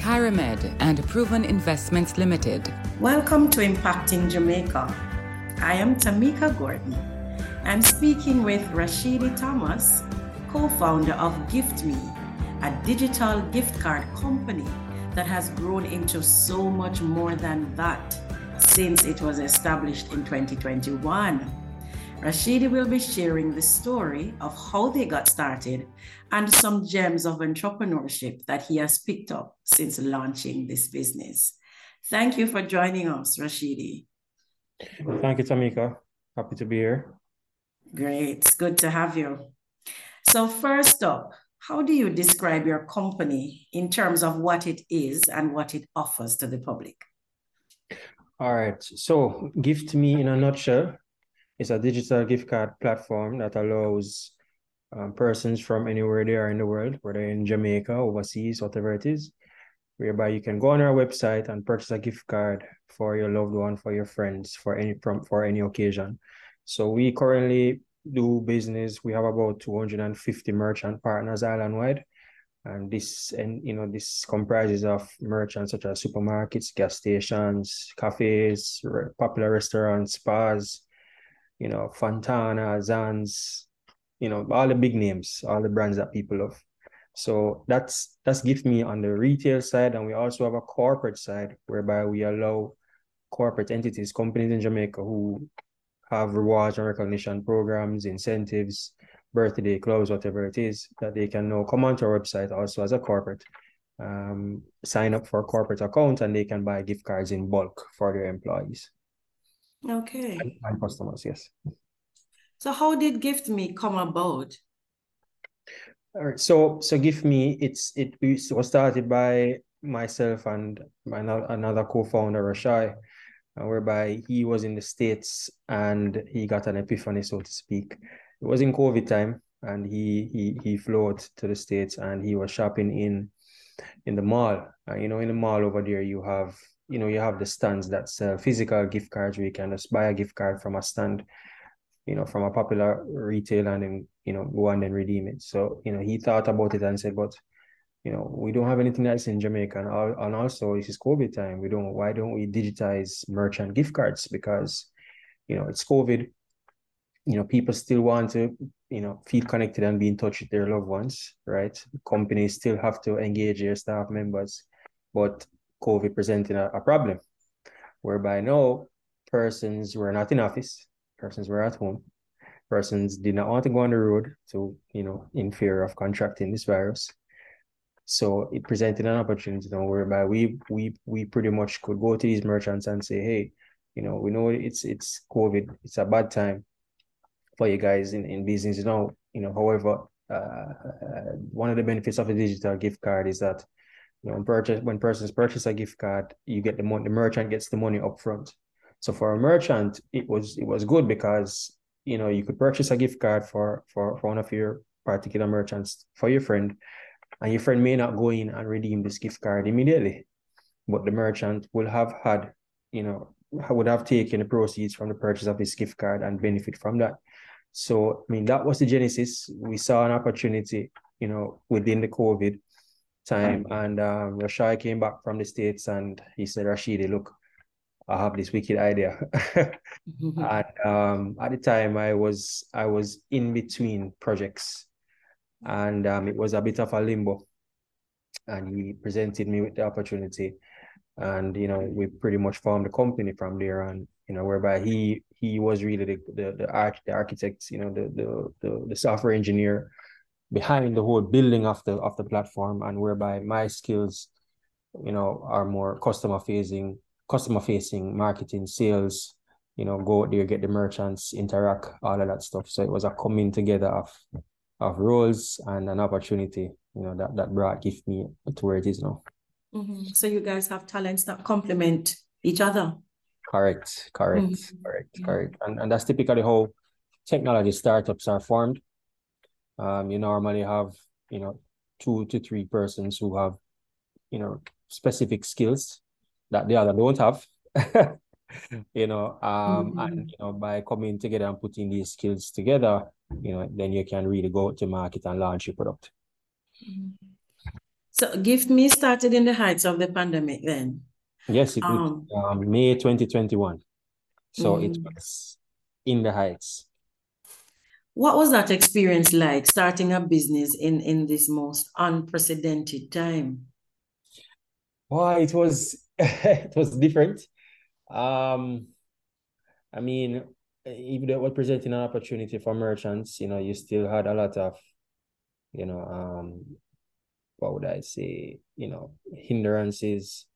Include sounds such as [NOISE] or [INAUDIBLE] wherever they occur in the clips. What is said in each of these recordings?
Kyramed, and Proven Investments Limited. Welcome to Impacting Jamaica. I am Tameka Gordon. I'm speaking with Rashidi Thomas, co founder of GiftMe, a digital gift card company that has grown into so much more than that since it was established in 2021. Rashidi will be sharing the story of how they got started and some gems of entrepreneurship that he has picked up since launching this business. Thank you for joining us, Rashidi. Thank you, Tameka. Happy to be here. Great. It's good to have you. So, first up, how do you describe your company in terms of what it is and what it offers to the public? All right. So, Gift Me in a nutshell it's a digital gift card platform that allows um, persons from anywhere they are in the world, whether in Jamaica, overseas, whatever it is, whereby you can go on our website and purchase a gift card for your loved one, for your friends, for any from for any occasion. So we currently do business. We have about 250 merchant partners island wide. And this and you know this comprises of merchants such as supermarkets, gas stations, cafes, popular restaurants, spas, you know, Fontana, Zans, you know, all the big names, all the brands that people love. So that's that's Gift Me on the retail side, and we also have a corporate side whereby we allow corporate entities, companies in Jamaica who have rewards and recognition programs, incentives, birthday clubs, whatever it is, that they can now come onto our website also as a corporate, um, sign up for a corporate account, and they can buy gift cards in bulk for their employees. Okay. My customers, yes. So how did Gift Me come about? All right. So so Gift Me, it's it was started by myself and my another co-founder Rashai, uh, whereby he was in the states and he got an epiphany, so to speak. It was in COVID time, and he he he flew to the states and he was shopping in in the mall. Uh, you know, in the mall over there, you have you know, you have the stands that sell physical gift cards where you can just buy a gift card from a stand, you know, from a popular retailer and then, you know, go and then redeem it. So, you know, he thought about it and said, but, you know, we don't have anything that's in Jamaica. And, and also this is COVID time. We don't, why don't we digitize merchant gift cards? Because, you know, it's COVID. You know, people still want to, you know, feel connected and be in touch with their loved ones, right? Companies still have to engage their staff members. But COVID presenting a, a problem, whereby no persons were not in office, persons were at home, persons did not want to go on the road to, you know, in fear of contracting this virus. So it presented an opportunity you know, whereby we we we pretty much could go to these merchants and say, hey, you know, we know it's it's COVID, it's a bad time for you guys in, in business, you know, you know, however, uh, one of the benefits of a digital gift card is that you know, when purchase when persons purchase a gift card, you get the money. The merchant gets the money up front. So for a merchant, it was it was good because you know you could purchase a gift card for for, for one of your particular merchants for your friend, and your friend may not go in and redeem this gift card immediately, but the merchant will have had you know would have taken the proceeds from the purchase of this gift card and benefit from that. So I mean that was the genesis. We saw an opportunity, you know, within the COVID time. And um, Rashai came back from the States and he said, Rashidi, look, I have this wicked idea. [LAUGHS] and um, at the time I was I was in between projects and um, it was a bit of a limbo. And he presented me with the opportunity. And you know, we pretty much formed the company from there and you know, whereby he he was really the the the, arch, the architect, you know, the, the the the software engineer behind the whole building of the of the platform and whereby my skills you know are more customer facing customer facing marketing sales you know go out there get the merchants interact all of that stuff so it was a coming together of of roles and an opportunity you know that that brought Gift Me to where it is now mm-hmm. so you guys have talents that complement each other Correct, correct, mm-hmm. correct, correct. And, and that's typically how technology startups are formed. Um, you normally have, you know, two to three persons who have, you know, specific skills that the other don't have. [LAUGHS] you know, um, mm-hmm. and you know, by coming together and putting these skills together, you know, then you can really go to market and launch your product. So Gift Me started in the heights of the pandemic then. Yes, it um, um, May 2021. So mm-hmm. it was in the heights. What was that experience like starting a business in in this most unprecedented time? Well, it was [LAUGHS] it was different. Um, I mean, even though it was presenting an opportunity for merchants, you know, you still had a lot of, you know, um, what would I say, you know, hindrances.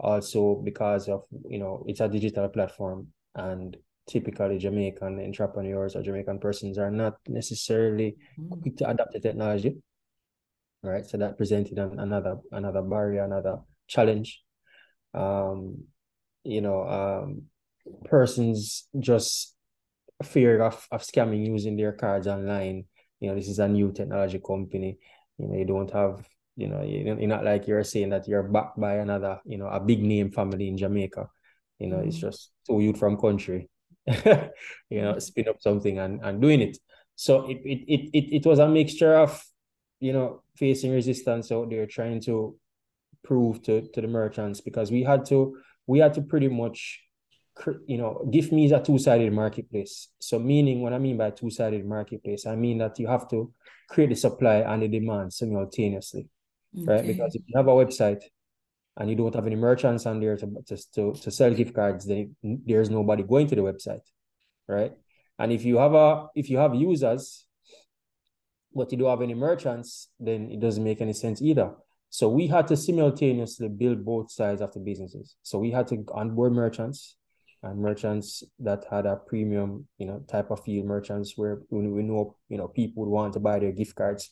Also, because of you know, it's a digital platform, and typically Jamaican entrepreneurs or Jamaican persons are not necessarily mm. quick to adapt the technology. Right, so that presented an, another another barrier, another challenge. Um, you know, um, persons just fear of, of scamming using their cards online. You know, this is a new technology company. You know, you don't have, you know, you're not like you're saying that you're backed by another, you know, a big name family in Jamaica. You know, mm-hmm. it's just two youth from country, [LAUGHS] you know, mm. spin up something and, and doing it. So it, it it it it was a mixture of, you know, facing resistance out there, trying to prove to, to the merchants because we had to we had to pretty much you know Gift Me is a two-sided marketplace so meaning what i mean by two-sided marketplace i mean that you have to create the supply and the demand simultaneously okay. right because if you have a website and you don't have any merchants on there to, to, to, sell gift cards then there's nobody going to the website right and if you have a if you have users but you don't have any merchants then it doesn't make any sense either so we had to simultaneously build both sides of the businesses. So we had to onboard merchants and merchants that had a premium, you know, type of feel merchants where we know, you know, people would want to buy their gift cards.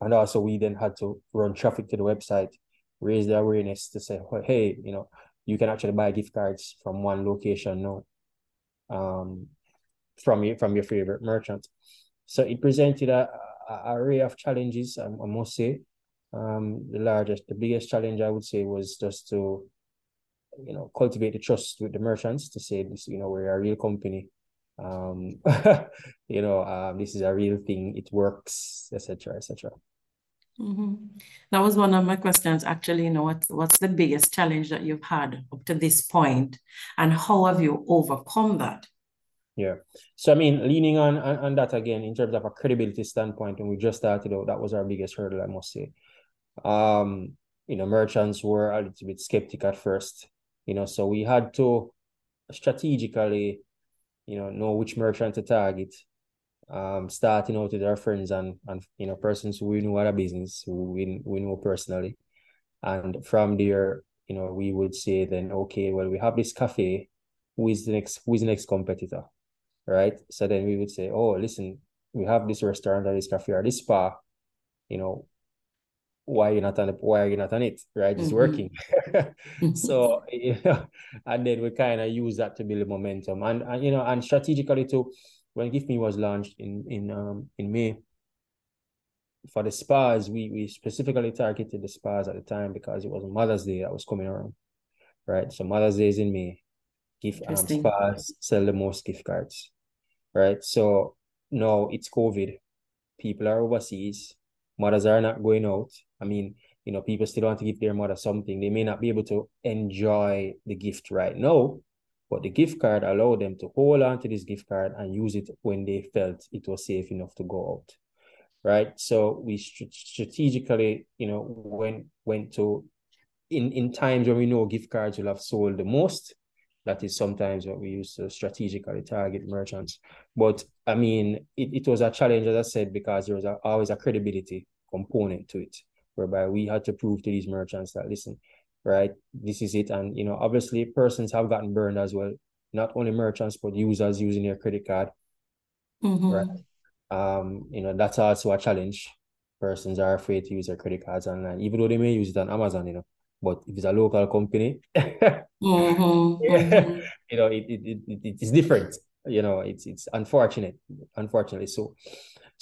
And also we then had to run traffic to the website, raise the awareness to say, hey, you know, you can actually buy gift cards from one location now. Um from your from your favorite merchant. So it presented a, a array of challenges, I, I must say um, the largest, the biggest challenge I would say was just to, you know, cultivate the trust with the merchants to say this, you know, we're a real company. Um, [LAUGHS] you know, um, this is a real thing. It works, etc., etc. Mm-hmm. That was one of my questions. Actually, you know, what's what's the biggest challenge that you've had up to this point, and how have you overcome that? Yeah. So I mean, leaning on, on on that again in terms of a credibility standpoint, when we just started out, that was our biggest hurdle, I must say um, you know, merchants were a little bit skeptic at first, you know, so we had to strategically, you know, know which merchant to target. Um, starting out with our friends and and you know persons who we know at a business who we, we know personally, and from there, you know, we would say then, okay, well, we have this cafe. Who is the next? Who is the next competitor? Right. So then we would say, oh, listen, we have this restaurant or this cafe or this spa. You know, why you're not on it, why are you not on it, right? It's mm-hmm. working. [LAUGHS] so [LAUGHS] [LAUGHS] you know, and then we kind of use that to build momentum. And, and you know, and strategically too, when Gift Me was launched in in um in May, for the spas, we we specifically targeted the spas at the time because it was Mother's Day that was coming around. Right. So Mother's Day is in May. Gift um, spas sell the most gift cards. Right. So now it's COVID. People are overseas mothers are not going out. I mean, you know, people still want to give their mother something. They may not be able to enjoy the gift right now, but the gift card allowed them to hold on to this gift card and use it when they felt it was safe enough to go out. Right. So we st- strategically, you know, went went to in in times when we know gift cards will have sold the most, that is sometimes what we use to strategically target merchants. But I mean, it, it was a challenge, as I said, because there was a, always a credibility component to it, whereby we had to prove to these merchants that, listen, right, this is it. And, you know, obviously persons have gotten burned as well, not only merchants, but users using their credit card. Mm-hmm. Right. Um, you know, that's also a challenge. Persons are afraid to use their credit cards online, even though they may use it on Amazon, you know But if it's a local company, mm-hmm, [LAUGHS] mm-hmm. you know, it, it, it, it is different. You know, it's it's unfortunate, unfortunately. So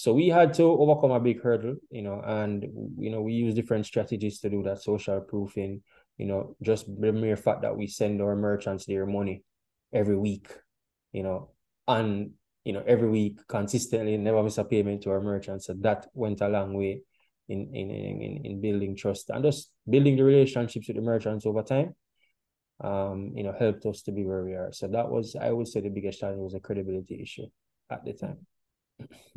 so we had to overcome a big hurdle, you know, and you know, we use different strategies to do that social proofing, you know, just the mere fact that we send our merchants their money every week, you know, and you know, every week consistently, never miss a payment to our merchants. So that went a long way in in in, in building trust and just building the relationships with the merchants over time. Um, you know, helped us to be where we are. So that was, I would say, the biggest challenge was a credibility issue at the time.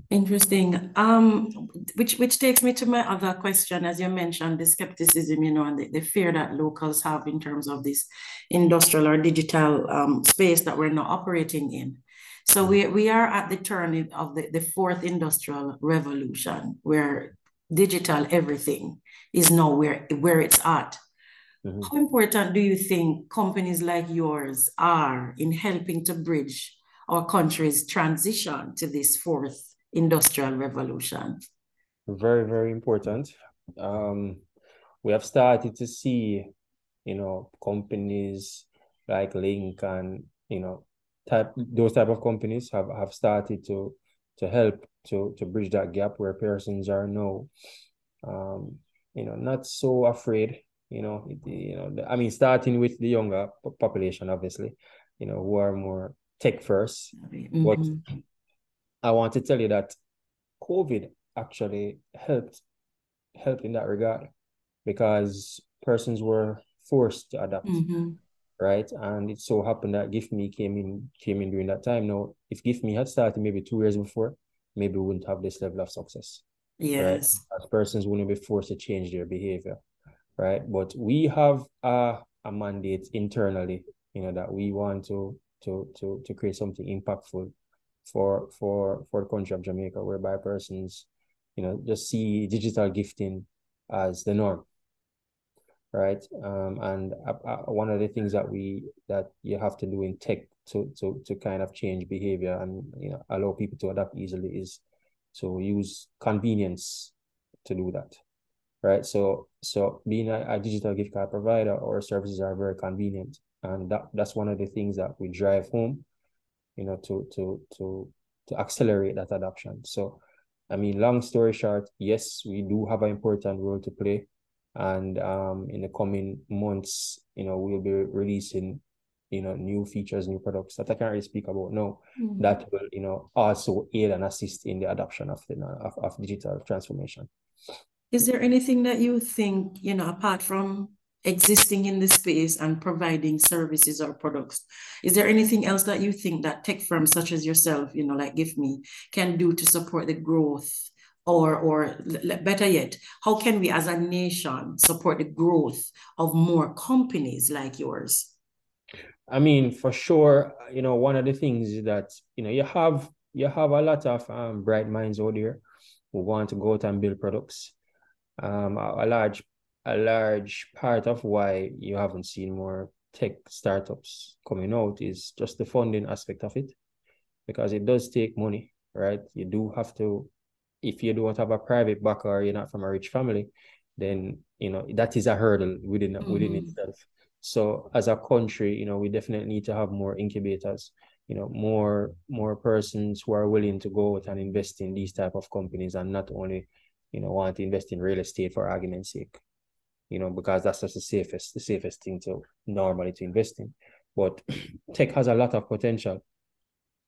Interesting. Um, which which takes me to my other question, as you mentioned, the skepticism, you know, and the, the fear that locals have in terms of this industrial or digital um, space that we're now operating in. So we, we are at the turn of the, the fourth industrial revolution where digital everything is now where, where it's at. Mm-hmm. How important do you think companies like yours are in helping to bridge our country's transition to this fourth industrial revolution? Very, very important. Um, we have started to see, you know, companies like Lynk and, you know, type those type of companies have, have started to to help to to bridge that gap where persons are now um, you know not so afraid you know you know i mean starting with the younger population obviously you know who are more tech 1st mm-hmm. but i want to tell you that covid actually helped helped in that regard because persons were forced to adapt mm-hmm right? And it so happened that GiftMe came in came in during that time. Now, if GiftMe had started maybe two years before, maybe we wouldn't have this level of success. Yes. Right? As persons wouldn't be forced to change their behavior, right? But we have a, a mandate internally, you know, that we want to to to to create something impactful for for for the country of Jamaica, whereby persons, you know, just see digital gifting as the norm right? Um, and uh, uh, one of the things that we that you have to do in tech to to to kind of change behavior and you know allow people to adapt easily is to use convenience to do that, right? So so being a, a digital gift card provider, our services are very convenient, and that that's one of the things that we drive home, you know, to to to to accelerate that adoption. So. I mean, long story short, yes, we do have an important role to play and um, in the coming months, you know, we'll be releasing, you know, new features, new products that I can't really speak about now. Mm-hmm. That will, you know, also aid and assist in the adoption of the of, of digital transformation. Is there anything that you think, you know, apart from existing in the space and providing services or products. Is there anything else that you think that tech firms such as yourself, you know, like GiftMe, can do to support the growth or or better yet how can we as a nation support the growth of more companies like yours i mean for sure you know one of the things is that you know you have you have a lot of um, bright minds out there who want to go out and build products um a, a large a large part of why you haven't seen more tech startups coming out is just the funding aspect of it because it does take money right you do have to if you don't have a private backer or you're not from a rich family, then you know that is a hurdle within mm-hmm. within itself. So as a country, you know, we definitely need to have more incubators, you know, more more persons who are willing to go out and invest in these type of companies and not only, you know, want to invest in real estate for argument's sake. You know, because that's just the safest, the safest thing to normally to invest in. But [CLEARS THROAT] tech has a lot of potential,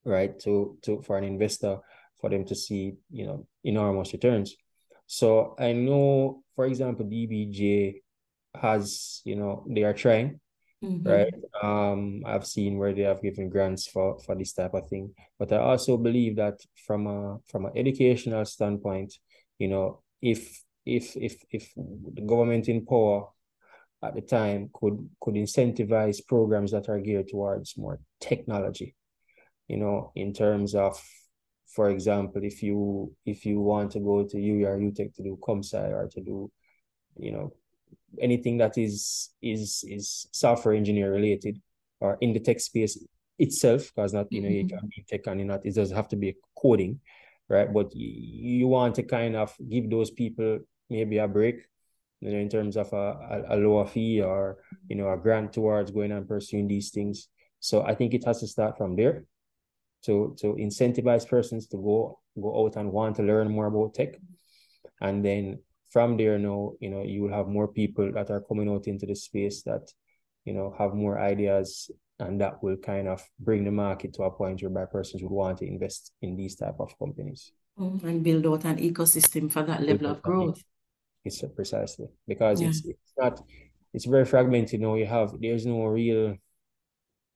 right? To to for an investor for them to see, you know, enormous returns. So I know, for example, DBJ has, you know, they are trying, mm-hmm. right? Um, I've seen where they have given grants for for this type of thing. But I also believe that from a from an educational standpoint, you know, if if if if the government in power at the time could could incentivize programs that are geared towards more technology, you know, in terms of for example, if you if you want to go to UR UTech to do ComSci or to do, you know, anything that is is is software engineer related or in the tech space itself, because not you know mm-hmm. you can be tech and not it doesn't have to be coding, right? But you, you want to kind of give those people maybe a break you know, in terms of a, a, lower fee or you know a grant towards going and pursuing these things. So I think it has to start from there to to incentivize persons to go go out and want to learn more about tech. And then from there now, you know, you will have more people that are coming out into the space that, you know, have more ideas and that will kind of bring the market to a point whereby persons would want to invest in these type of companies. Mm-hmm. And build out an ecosystem for that level of growth. It's precisely because yeah. it's it's not it's very fragmented. You know, you have there's no real,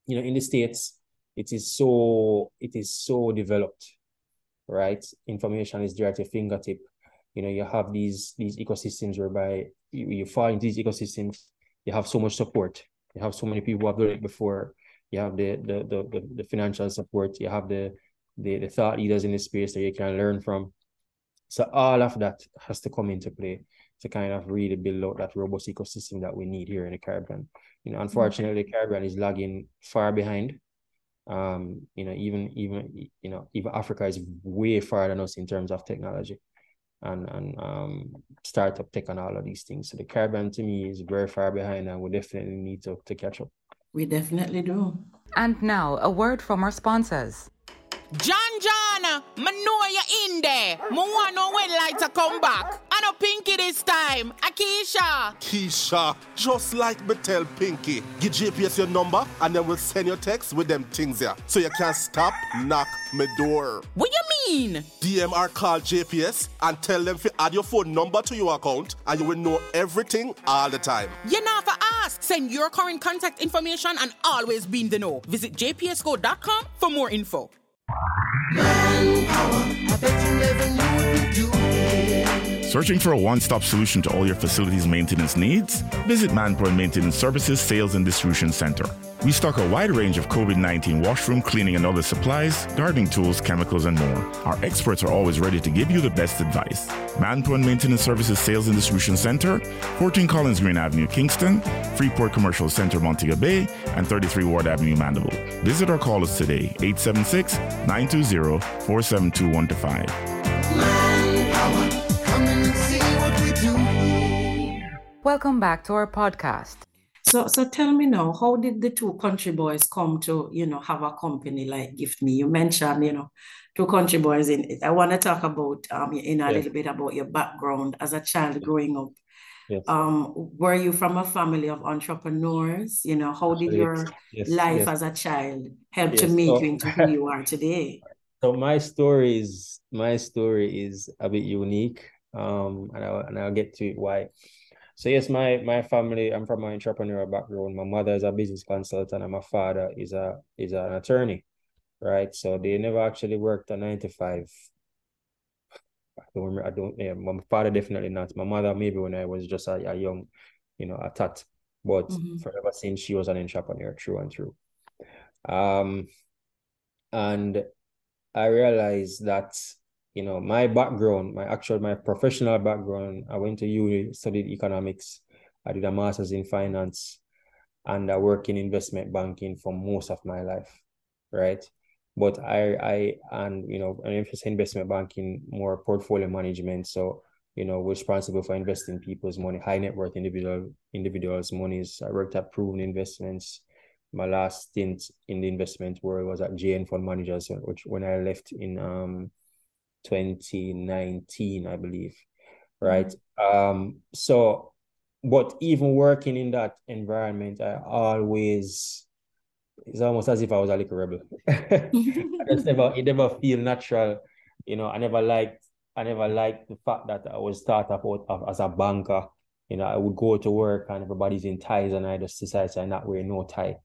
you know, in the states, it is so it is so developed, right? Information is there at your fingertip. You know, you have these these ecosystems whereby you, you find these ecosystems, you have so much support. You have so many people who have done it before. You have the the the the, the financial support. You have the, the the thought leaders in the space that you can learn from. So all of that has to come into play to kind of really build out that robust ecosystem that we need here in the Caribbean. You know, unfortunately, the Caribbean is lagging far behind. Um, you know, even even you know, even Africa is way far than us in terms of technology and and um startup tech and all of these things. So the Caribbean to me is very far behind and we definitely need to, to catch up. We definitely do. And now a word from our sponsors. John John, me know you in there. Me want know when lights are come back. Pinky this time. Akisha. Keisha, just like me tell Pinky, give JPS your number and then we'll send your text with them things here. So you can't stop, knock me door. What you mean? DMR call JPS and tell them to add your phone number to your account and you will know everything all the time. You know for ask. Send your current contact information and always be in the know. Visit jpsco.com for more info. Searching for a one stop solution to all your facilities maintenance needs? Visit Manpower and Maintenance Services Sales and Distribution Center. We stock a wide range of COVID 19 washroom cleaning and other supplies, gardening tools, chemicals, and more. Our experts are always ready to give you the best advice. Manpower and Maintenance Services Sales and Distribution Center, 14 Collins Green Avenue, Kingston, Freeport Commercial Center, Montego Bay, and 33 Ward Avenue, Mandeville. Visit or call us today, 876 920 4721 to 5. Welcome back to our podcast. So, so tell me now, how did the two country boys come to, you know, have a company like Gift Me? You mentioned, you know, two country boys in it. I want to talk about, um, in a yes. little bit about your background as a child growing up. Yes. Um, were you from a family of entrepreneurs? You know, how did your yes. life as a child help to make so, you into who you are [LAUGHS] today? So my story is my story is a bit unique. Um, and I'll, and I'll get to why. So yes, my my family, I'm from an entrepreneurial background. My mother is a business consultant and my father is a is an attorney, right? So they never actually worked a nine to five. I don't remember, I don't yeah, my father definitely not. My mother maybe when I was just a, a young, you know, a tot. But mm-hmm. forever since she was an entrepreneur through and through. Um and I realized that you know, my background, my actual, my professional background, I went to uni, studied economics. I did a master's in finance and I work in investment banking for most of my life, right? But I, I, and, you know, I'm interested in investment banking, more portfolio management. So, you know, responsible for investing people's money, high net worth individual individuals' monies. I worked at Proven Investments. My last stint in the investment world was at JN Fund Managers, which when I left in um 2019, I believe. Right. Um, so but even working in that environment, I always it's almost as if I was a little rebel. [LAUGHS] I just never it never feel natural. You know, I never liked I never liked the fact that I was started out as a banker. You know, I would go to work and everybody's in ties and I just decided I'm not wearing no tie.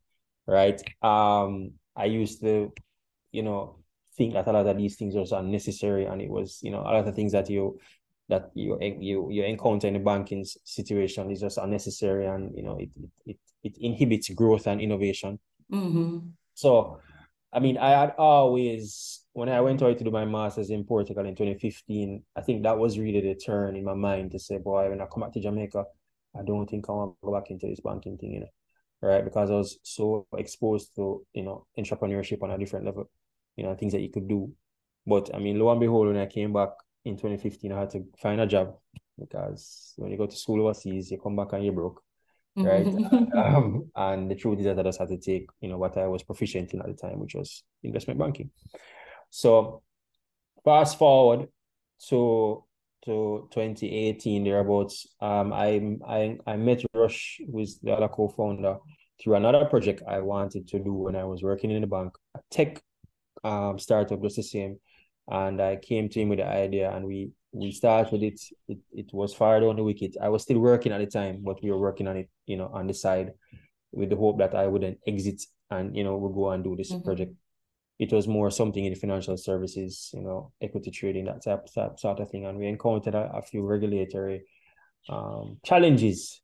Right. Um I used to, you know, think that a lot of these things was unnecessary and it was you know a lot of things that you that you you you encounter in the banking situation is just unnecessary and you know it it, it inhibits growth and innovation. Mm-hmm. so i mean i had always when i went out to do my masters in portugal in 2015 i think that was really the turn in my mind to say boy when i come back to jamaica i don't think i want to go back into this banking thing you know right? Because i was so exposed to you know entrepreneurship on a different level you know, things that you could do. But I mean, lo and behold, when I came back in 2015, I had to find a job. because when you go to school overseas, you come back and you're broke, right? [LAUGHS] um, and the truth is that I just had to take, you know, what I was proficient in at the time, which was investment banking. So fast forward to to 2018 thereabouts, um, I I I met Rush, is the other co-founder, through another project I wanted to do when I was working in the bank, a tech um startup just the same. And I came to him with the idea and we we started it. It it was fired on the wicket. I was still working at the time, but we were working on it, you know, on the side with the hope that I wouldn't exit and you know we'll go and do this mm-hmm. project. It was more something in financial services, you know, equity trading, that type, type sort of thing. And we encountered a, a few regulatory um, challenges.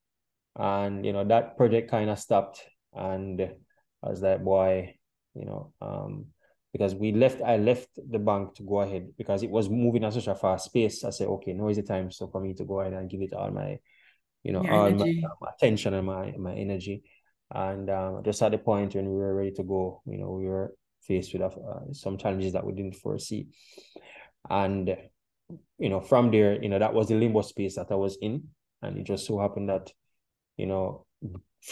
And you know, that project kind of stopped. And I was like, boy, you know, um, because we left I left the bank to go ahead because it was moving at such a fast pace. I said, okay, now is the time so for me to go ahead and give it all my, you know, Your all my, my, attention and my my energy. And um, just at the point when we were ready to go, you know, we were faced with uh, some challenges that we didn't foresee. And you know, from there, you know, that was the limbo space that I was in. And it just so happened that, you know,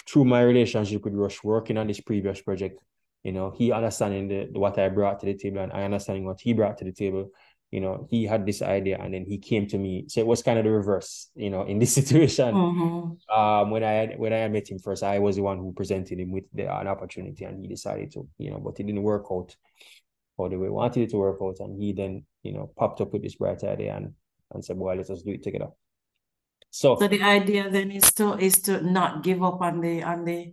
through my relationship with Rush working on this previous project, you know, he understanding the, what I brought to the table and I understanding what he brought to the table. You know, he had this idea and then he came to me. So it was kind of the reverse, you know, in this [LAUGHS] situation. Mm-hmm. Um, when I when I met him first, I was the one who presented him with the, an opportunity and he decided to, you know, but it didn't work out or the way we wanted it to work out. And he then, you know, popped up with this bright idea and and said, Well, let us do it together. So, so the idea then is to is to not give up on the on the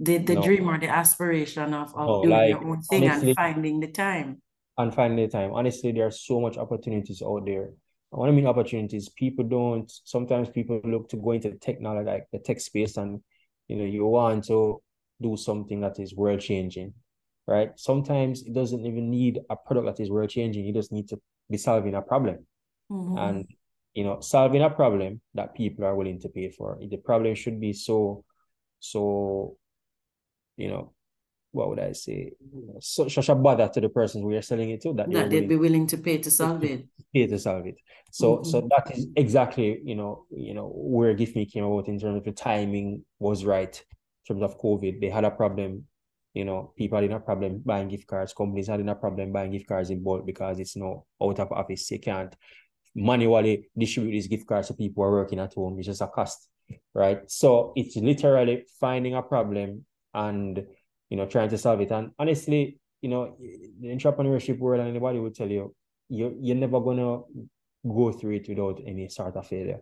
the the no. dream or the aspiration of, of no, doing like, your own thing honestly, and finding the time. And finding the time. Honestly there are so much opportunities out there. What I mean opportunities people don't sometimes people look to go into the technology like the tech space and you know you want to do something that is world changing right? Sometimes it doesn't even need a product that is world changing. You just need to be solving a problem. Mm-hmm. and you know solving a problem that people are willing to pay for. The problem should be so so you know, what would I say, such, such a bother to the persons we are selling it to that, that they'd be willing to pay to solve it. [LAUGHS] Pay to solve it. So mm-hmm. so that is exactly, you know, you know, where gift me came about in terms of the timing was right in terms of COVID. They had a problem, you know, people had a problem buying gift cards, companies had a problem buying gift cards in bulk because it's no out of office. You can't manually distribute these gift cards to people who are working at home. It's just a cost, right? So it's literally finding a problem and you know trying to solve it. And honestly, you know, the entrepreneurship world and anybody would tell you, you you're never gonna go through it without any sort of failure.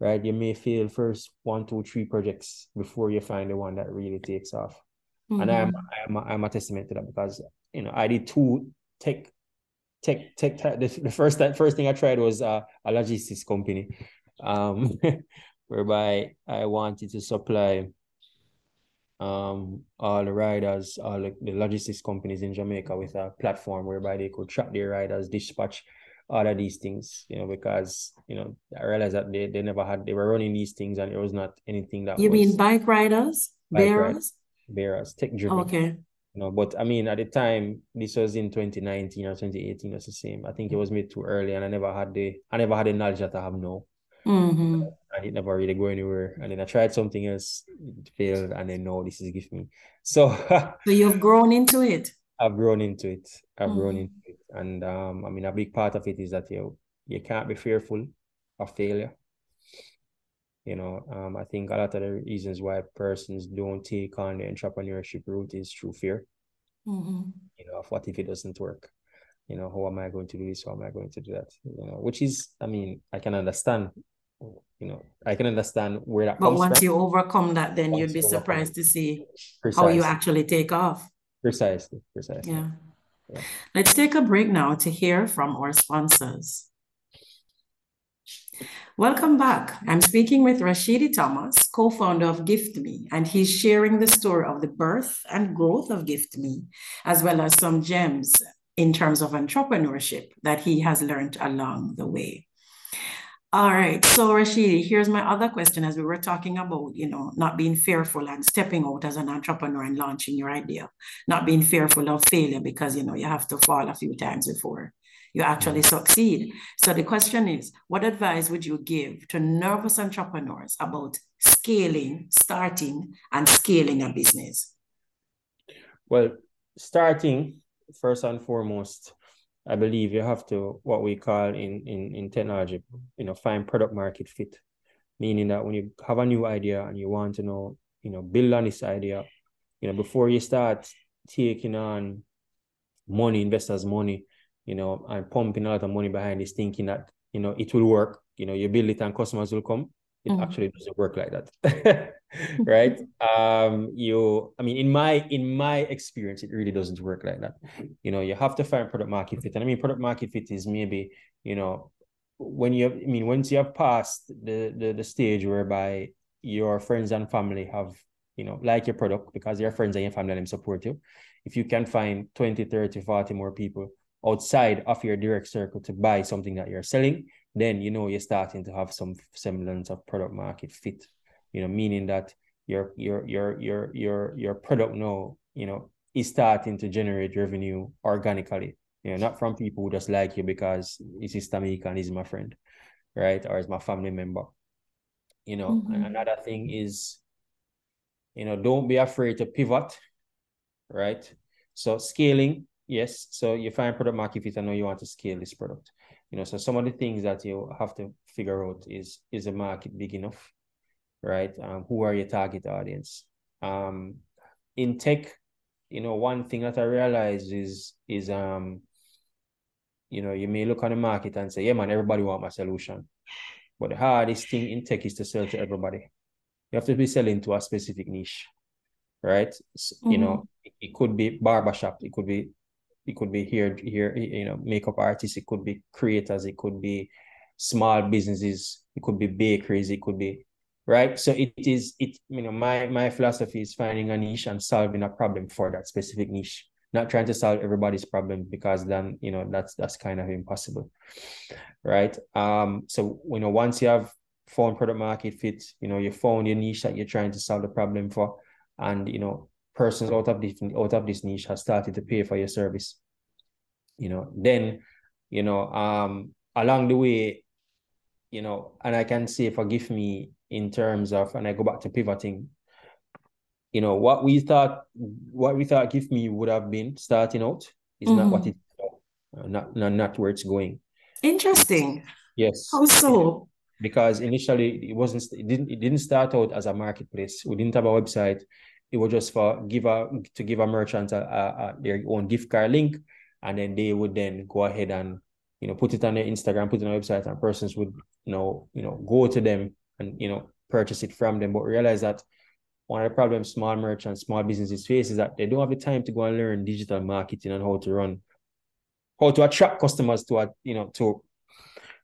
Right. You may fail first one, two, three projects before you find the one that really takes off. Mm-hmm. And I'm I'm I'm a testament to that because you know I did two tech tech tech, tech the, the first that first thing I tried was uh, a logistics company, um, [LAUGHS] whereby I wanted to supply um, all the riders, all the, logistics companies in Jamaica with a platform whereby they could track their riders, dispatch all of these things, you know, because you know I realized that they, they never had they were running these things and it was not anything that you mean bike riders, bike bearers, riders, bearers, tech driven. Okay. You know, but I mean at the time this was in 2019 or 2018, it's the same. I think it was made too early and I never had the I never had the knowledge that I have now. Mm-hmm. And it never really go anywhere. And then I tried something else, it failed, and then no, this is GiftMe. So [LAUGHS] So you've grown into it. I've grown into it. I've mm-hmm. grown into it. And um, I mean a big part of it is that you you can't be fearful of failure. You know, um, I think a lot of the reasons why persons don't take on the entrepreneurship route is through fear. Mm-hmm. You know, of what if it doesn't work? You know, how am I going to do this? How am I going to do that? You know, which is, I mean, I can understand you know, I can understand where that. But once from. you overcome that, then once you'd be surprised to see Precisely. how you actually take off. Precisely, precisely. Yeah. yeah. Let's take a break now to hear from our sponsors. Welcome back. I'm speaking with Rashidi Thomas, co founder of GiftMe, and he's sharing the story of the birth and growth of GiftMe, as well as some gems in terms of entrepreneurship that he has learned along the way. All right. So Rashidi, here's my other question as we were talking about, you know, not being fearful and stepping out as an entrepreneur and launching your idea, not being fearful of failure because, you know, you have to fall a few times before you actually mm. succeed. So the question is, what advice would you give to nervous entrepreneurs about scaling, starting and scaling a business? Well, starting first and foremost, I believe you have to what we call in in in technology, you know, find product market fit, meaning that when you have a new idea and you want to know, you know, build on this idea, you know, before you start taking on money, investors' money, you know, and pumping a lot of money behind this, thinking that you know it will work. You know, you build it and customers will come it mm-hmm. actually doesn't work like that [LAUGHS] right? Um you i mean in my in my experience it really doesn't work like that. You know you have to find product market fit. And i mean product market fit is maybe you know when you have, i mean once you have passed the, the the stage whereby your friends and family have you know like your product because your friends and your family them support you if you can find 20 30 40 more people outside of your direct circle to buy something that you're selling then you know you're starting to have some semblance of product market fit you know meaning that your your your your your your product now you know is starting to generate revenue organically you know not from people who just like you because is Tameka and he's my friend right or is my family member. You know mm-hmm. another thing is you know don't be afraid to pivot right? So scaling yes. So you find product market fit and know you want to scale this product you know so some of the things that you have to figure out is is the market big enough right? Um, who are your target audience? Um in tech you know one thing that i realize is is um you know you may look on the market and say yeah man everybody want my solution. But the hardest thing in tech is to sell to everybody. You have to be selling to a specific niche right? So, mm-hmm. you know it, it could be barbershop it could be it could be here here you know makeup artists it could be creators it could be small businesses it could be bakeries it could be right? So it is it you know my my philosophy is finding a niche and solving a problem for that specific niche. Not trying to solve everybody's problem because then you know that's that's kind of impossible right? Um so you know once you have found product market fit you know you found your niche that you're trying to solve the problem for and you know persons out of this out of this niche has started to pay for your service. You know then you know um along the way you know and i can say for GiftMe in terms of and i go back to pivoting. You know what we thought what we thought GiftMe would have been starting out is mm-hmm. not what it uh, not, not not where it's going. Interesting. Yes. How so? Because initially it wasn't it didn't it didn't start out as a marketplace. We didn't have a website it was just for give a to give a merchant a, a, a, their own gift card link, and then they would then go ahead and you know put it on their Instagram, put it on their website, and persons would you know you know go to them and you know purchase it from them. But realize that one of the problems small merchants, small businesses face is that they don't have the time to go and learn digital marketing and how to run, how to attract customers to a you know to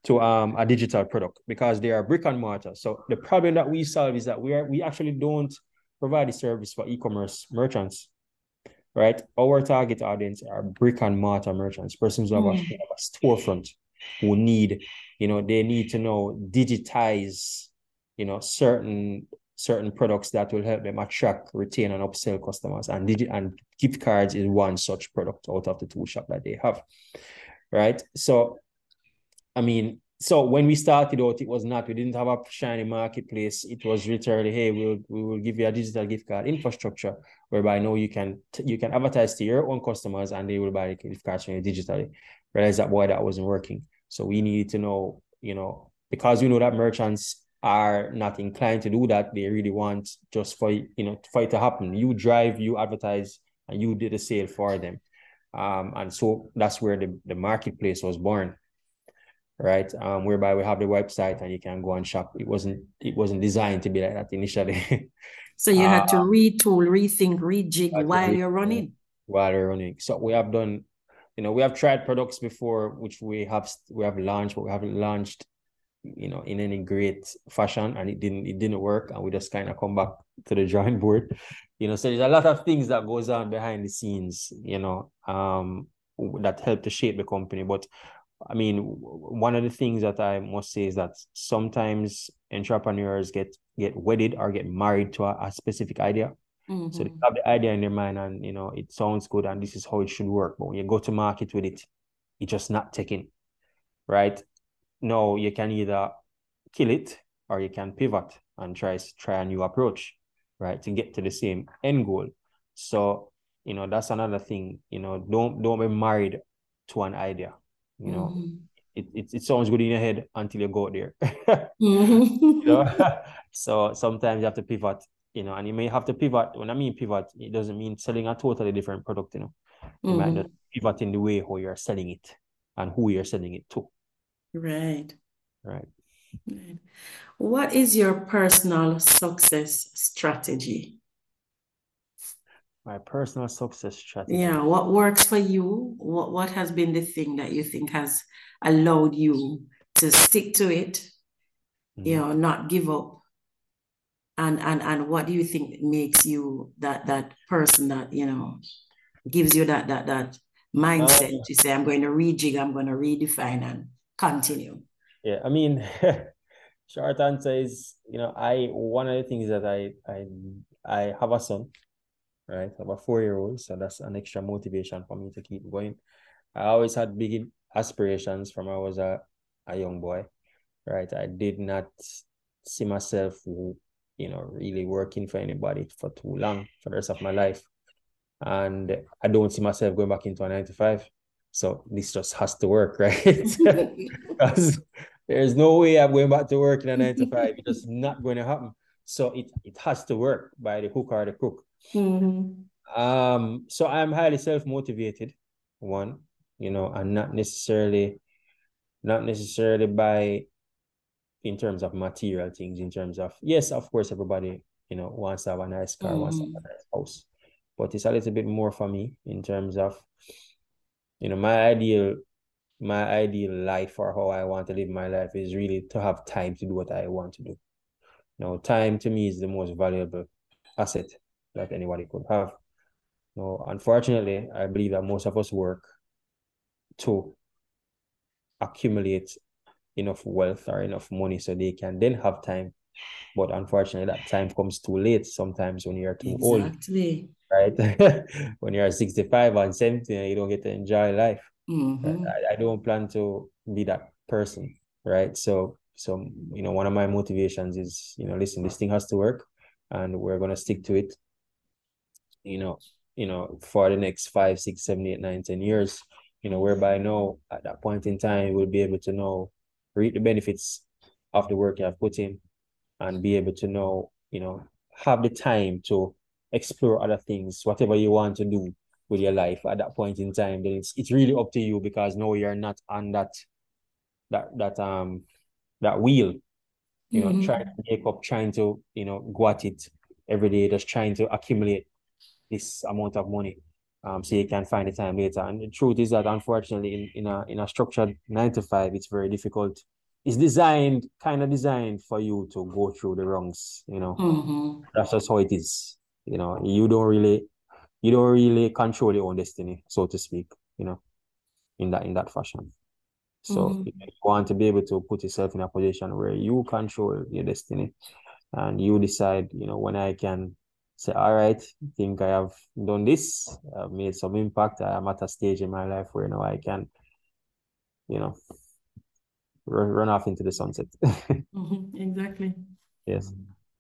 to um a digital product because they are brick and mortar. So the problem that we solve is that we are we actually don't provide a service for e-commerce merchants, right? Our target audience are brick and mortar merchants, persons who have, mm. a, hmm. have a storefront, who need, you know, they need to know digitize, you know, certain certain products that will help them attract, retain, and upsell customers. And digi- and gift cards is one such product out of the tool shop that they have, right? So, I mean, so when we started out, it was not. We didn't have a shiny marketplace. It was literally, hey, we'll we will give you a digital gift card infrastructure, whereby now you can you can advertise to your own customers and they will buy the gift cards from you digitally. Realize that boy that wasn't working. So we needed to know, you know, because we know that merchants are not inclined to do that. They really want just for you know for it to happen. You drive, you advertise, and you did a sale for them. Um, and so that's where the, the marketplace was born right? Um, whereby we have the website and you can go and shop. It wasn't it wasn't designed to be like that initially. [LAUGHS] so you uh, had to uh, retool, rethink, rejig while you're running. While you're running. So we have done, you know, we have tried products before, which we have we have launched, but we haven't launched, you know, in any great fashion, and it didn't it didn't work, and we just kind of come back to the drawing board. You know, so there's a lot of things that goes on behind the scenes, you know, um, that help to shape the company, but I mean, one of the things that I must say is that sometimes entrepreneurs get get wedded or get married to a, a specific idea. Mm-hmm. So they have the idea in their mind and you know it sounds good and this is how it should work. But when you go to market with it, it's just not taking. Right? No, you can either kill it or you can pivot and try try a new approach, right? To get to the same end goal. So, you know, that's another thing. You know, don't don't be married to an idea. You know, mm-hmm. it, it it sounds good in your head until you go there. [LAUGHS] mm-hmm. you know? [LAUGHS] so sometimes you have to pivot you know, and you may have to pivot. When I mean pivot, it doesn't mean selling a totally different product, you know. You mm-hmm. might just pivot in the way how you're selling it and who you're selling it to. Right. right. What is your personal success strategy? My personal success strategy. Yeah, what works for you? What what has been the thing that you think has allowed you to stick to it? Mm-hmm. You know, not give up and and and what do you think makes you that that person that you know gives you that that that mindset uh, to say i'm going to rejig i'm going to redefine and continue yeah i mean [LAUGHS] short answer is you know i one of the things that i i i have a son right i have a four-year-old so that's an extra motivation for me to keep going i always had big aspirations from i was a, a young boy right i did not see myself you know, really working for anybody for too long for the rest of my life. And I don't see myself going back into a nine to five. So this just has to work, [LAUGHS] right? [LAUGHS] there's no way I'm going back to work in a nine to five. It's just not going to happen. So it it has to work by the hook or the crook. Mm-hmm. Um, so I'm highly self-motivated, one, you know, and not necessarily not necessarily by in terms of material things, in terms of yes, of course, everybody you know wants to have a nice car, mm. wants to have a mm. nice house, but it's a little bit more for me in terms of you know my ideal my ideal life or how I want to live my life is really to have time to do what I want to do. Now, time to me is the most valuable asset that anybody could have. Now, unfortunately, I believe that most of us work to accumulate enough wealth or enough money so they can then have time. But unfortunately, that time comes too late sometimes when you're too exactly. old. Right? [LAUGHS] when you're 65 and 70, you don't get to enjoy life. Mm-hmm. I, I don't plan to be that person. Right. So, so, you know, one of my motivations is, you know, listen, this thing has to work and we're going to stick to it. You know, you know, for the next five, six, seven, eight, nine, ten years, you know, whereby I know at that point in time we'll be able to know reap the benefits of the work you have put in and be able to know, you know, have the time to explore other things, whatever you want to do with your life at that point in time, then it's it's really up to you because now you're not on that that that um that wheel, you mm-hmm. know, trying to make up, trying to, you know, go at it every day, just trying to accumulate this amount of money um, so you can find the time later. And the truth is that unfortunately, in, in a in a structured nine to five, it's very difficult. It's designed, kind of designed for you to go through the rungs. You know, mm-hmm. that's just how it is. You know, you don't really, you don't really control your own destiny, so to speak. You know, in that in that fashion. So mm-hmm. you want to be able to put yourself in a position where you control your destiny, and you decide. You know, when I can say, all right, I think I have done this, I've made some impact. I am at a stage in my life where you know I can, you know, run, run off into the sunset. [LAUGHS] mm-hmm, exactly. Yes.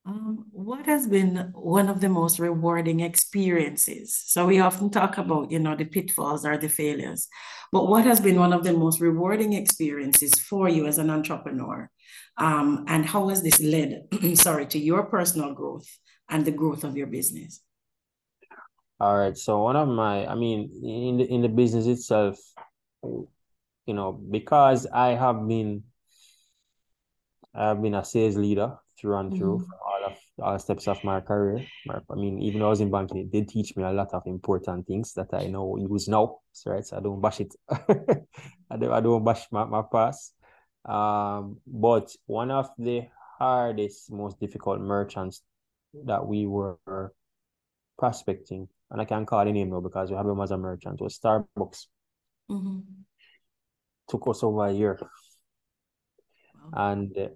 Um, what has been one of the most rewarding experiences? So we often talk about, you know, the pitfalls or the failures, but what has been one of the most rewarding experiences for you as an entrepreneur? Um, and how has this led, [CLEARS THROAT] sorry, to your personal growth and the growth of your business? All right. So one of my, I mean, in the in the business itself, you know, because I have been, I have been a sales leader through and through mm-hmm. all of all steps of my career. I mean, even though I was in banking, it did teach me a lot of important things that I know use now. Right. So I don't bash it. [LAUGHS] I don't I don't bash my, my past. Um, but one of the hardest, most difficult merchants that we were prospecting, and I can't call the name now because we have them as a merchant, was Starbucks. Mm-hmm. took us over a year. Wow. And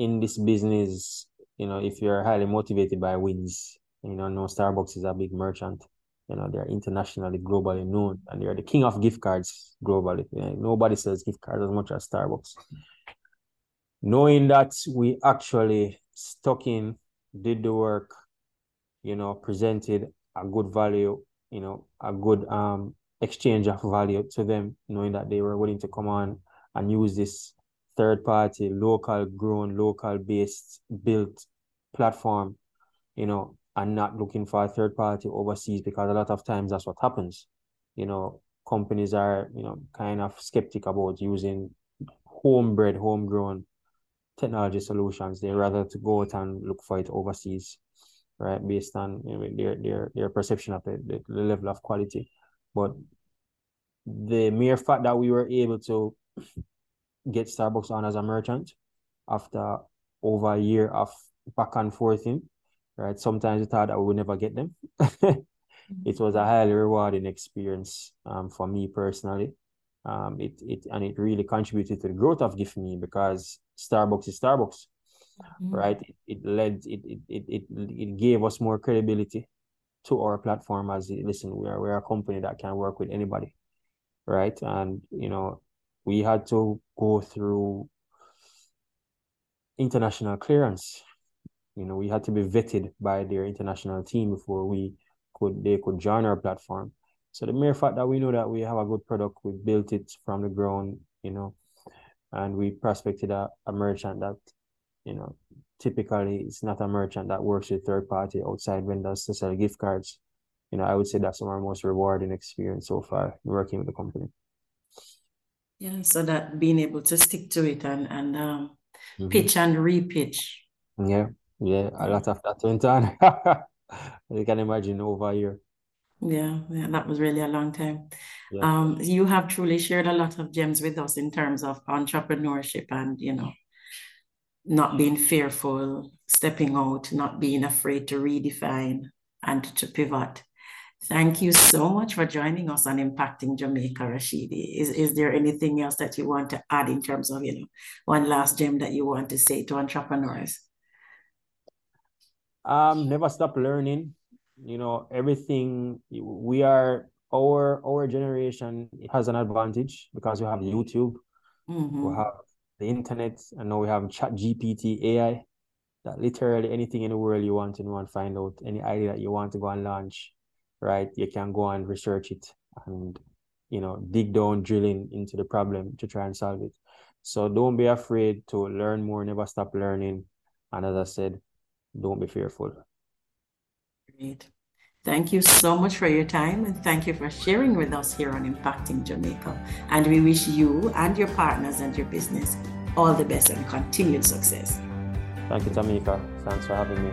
in this business, you know, if you're highly motivated by wins, you know, no Starbucks is a big merchant. You know, they're internationally, globally known, and they're the king of gift cards globally. You know, nobody sells gift cards as much as Starbucks. Knowing that we actually stuck in, did the work, you know, presented a good value, you know, a good um exchange of value to them, knowing that they were willing to come on and use this third party, local grown, local based built platform, you know, and not looking for a third party overseas because a lot of times that's what happens. You know, companies are, you know, kind of skeptic about using homebred, homegrown technology solutions. They rather to go out and look for it overseas, right? Based on you know, their their their perception of the, the, the level of quality. But the mere fact that we were able to get Starbucks on as a merchant after over a year of back and forth in, right? Sometimes we thought that we would never get them. [LAUGHS] it was a highly rewarding experience um, for me personally. Um, it it and it really contributed to the growth of GiftMe because Starbucks is Starbucks, mm-hmm. right? It, it led it, it it it it gave us more credibility to our platform as listen, we are we're a company that can work with anybody, right? And you know, we had to go through international clearance you know, we had to be vetted by their international team before we could they could join our platform. So the mere fact that we know that we have a good product, we built it from the ground, you know, and we prospected a, a merchant that, you know, typically it's not a merchant that works with third party outside vendors to sell gift cards. You know, I would say that's one of our most rewarding experience so far working with the company. Yeah, so that being able to stick to it and and um, mm-hmm. pitch and repitch. Yeah, yeah, a lot of that went on. [LAUGHS] you can imagine over a year. Yeah, yeah, that was really a long time. Yeah. Um, you have truly shared a lot of gems with us in terms of entrepreneurship and you know, not being fearful, stepping out, not being afraid to redefine and to pivot. Thank you so much for joining us on Impacting Jamaica, Rashidi. Is, is there anything else that you want to add in terms of, you know, one last gem that you want to say to entrepreneurs? Um, never stop learning. You know, everything we are our our generation has an advantage because we have YouTube, mm-hmm. we have the internet, and now we have ChatGPT AI. That literally anything in the world you want and want to find out, any idea that you want to go and launch, right? You can go and research it and you know dig down, drilling into the problem to try and solve it. So don't be afraid to learn more. Never stop learning. And as I said, don't be fearful. Great. Thank you so much for your time and thank you for sharing with us here on Impacting Jamaica. And we wish you and your partners and your business all the best and continued success. Thank you, Tameka. Thanks for having me.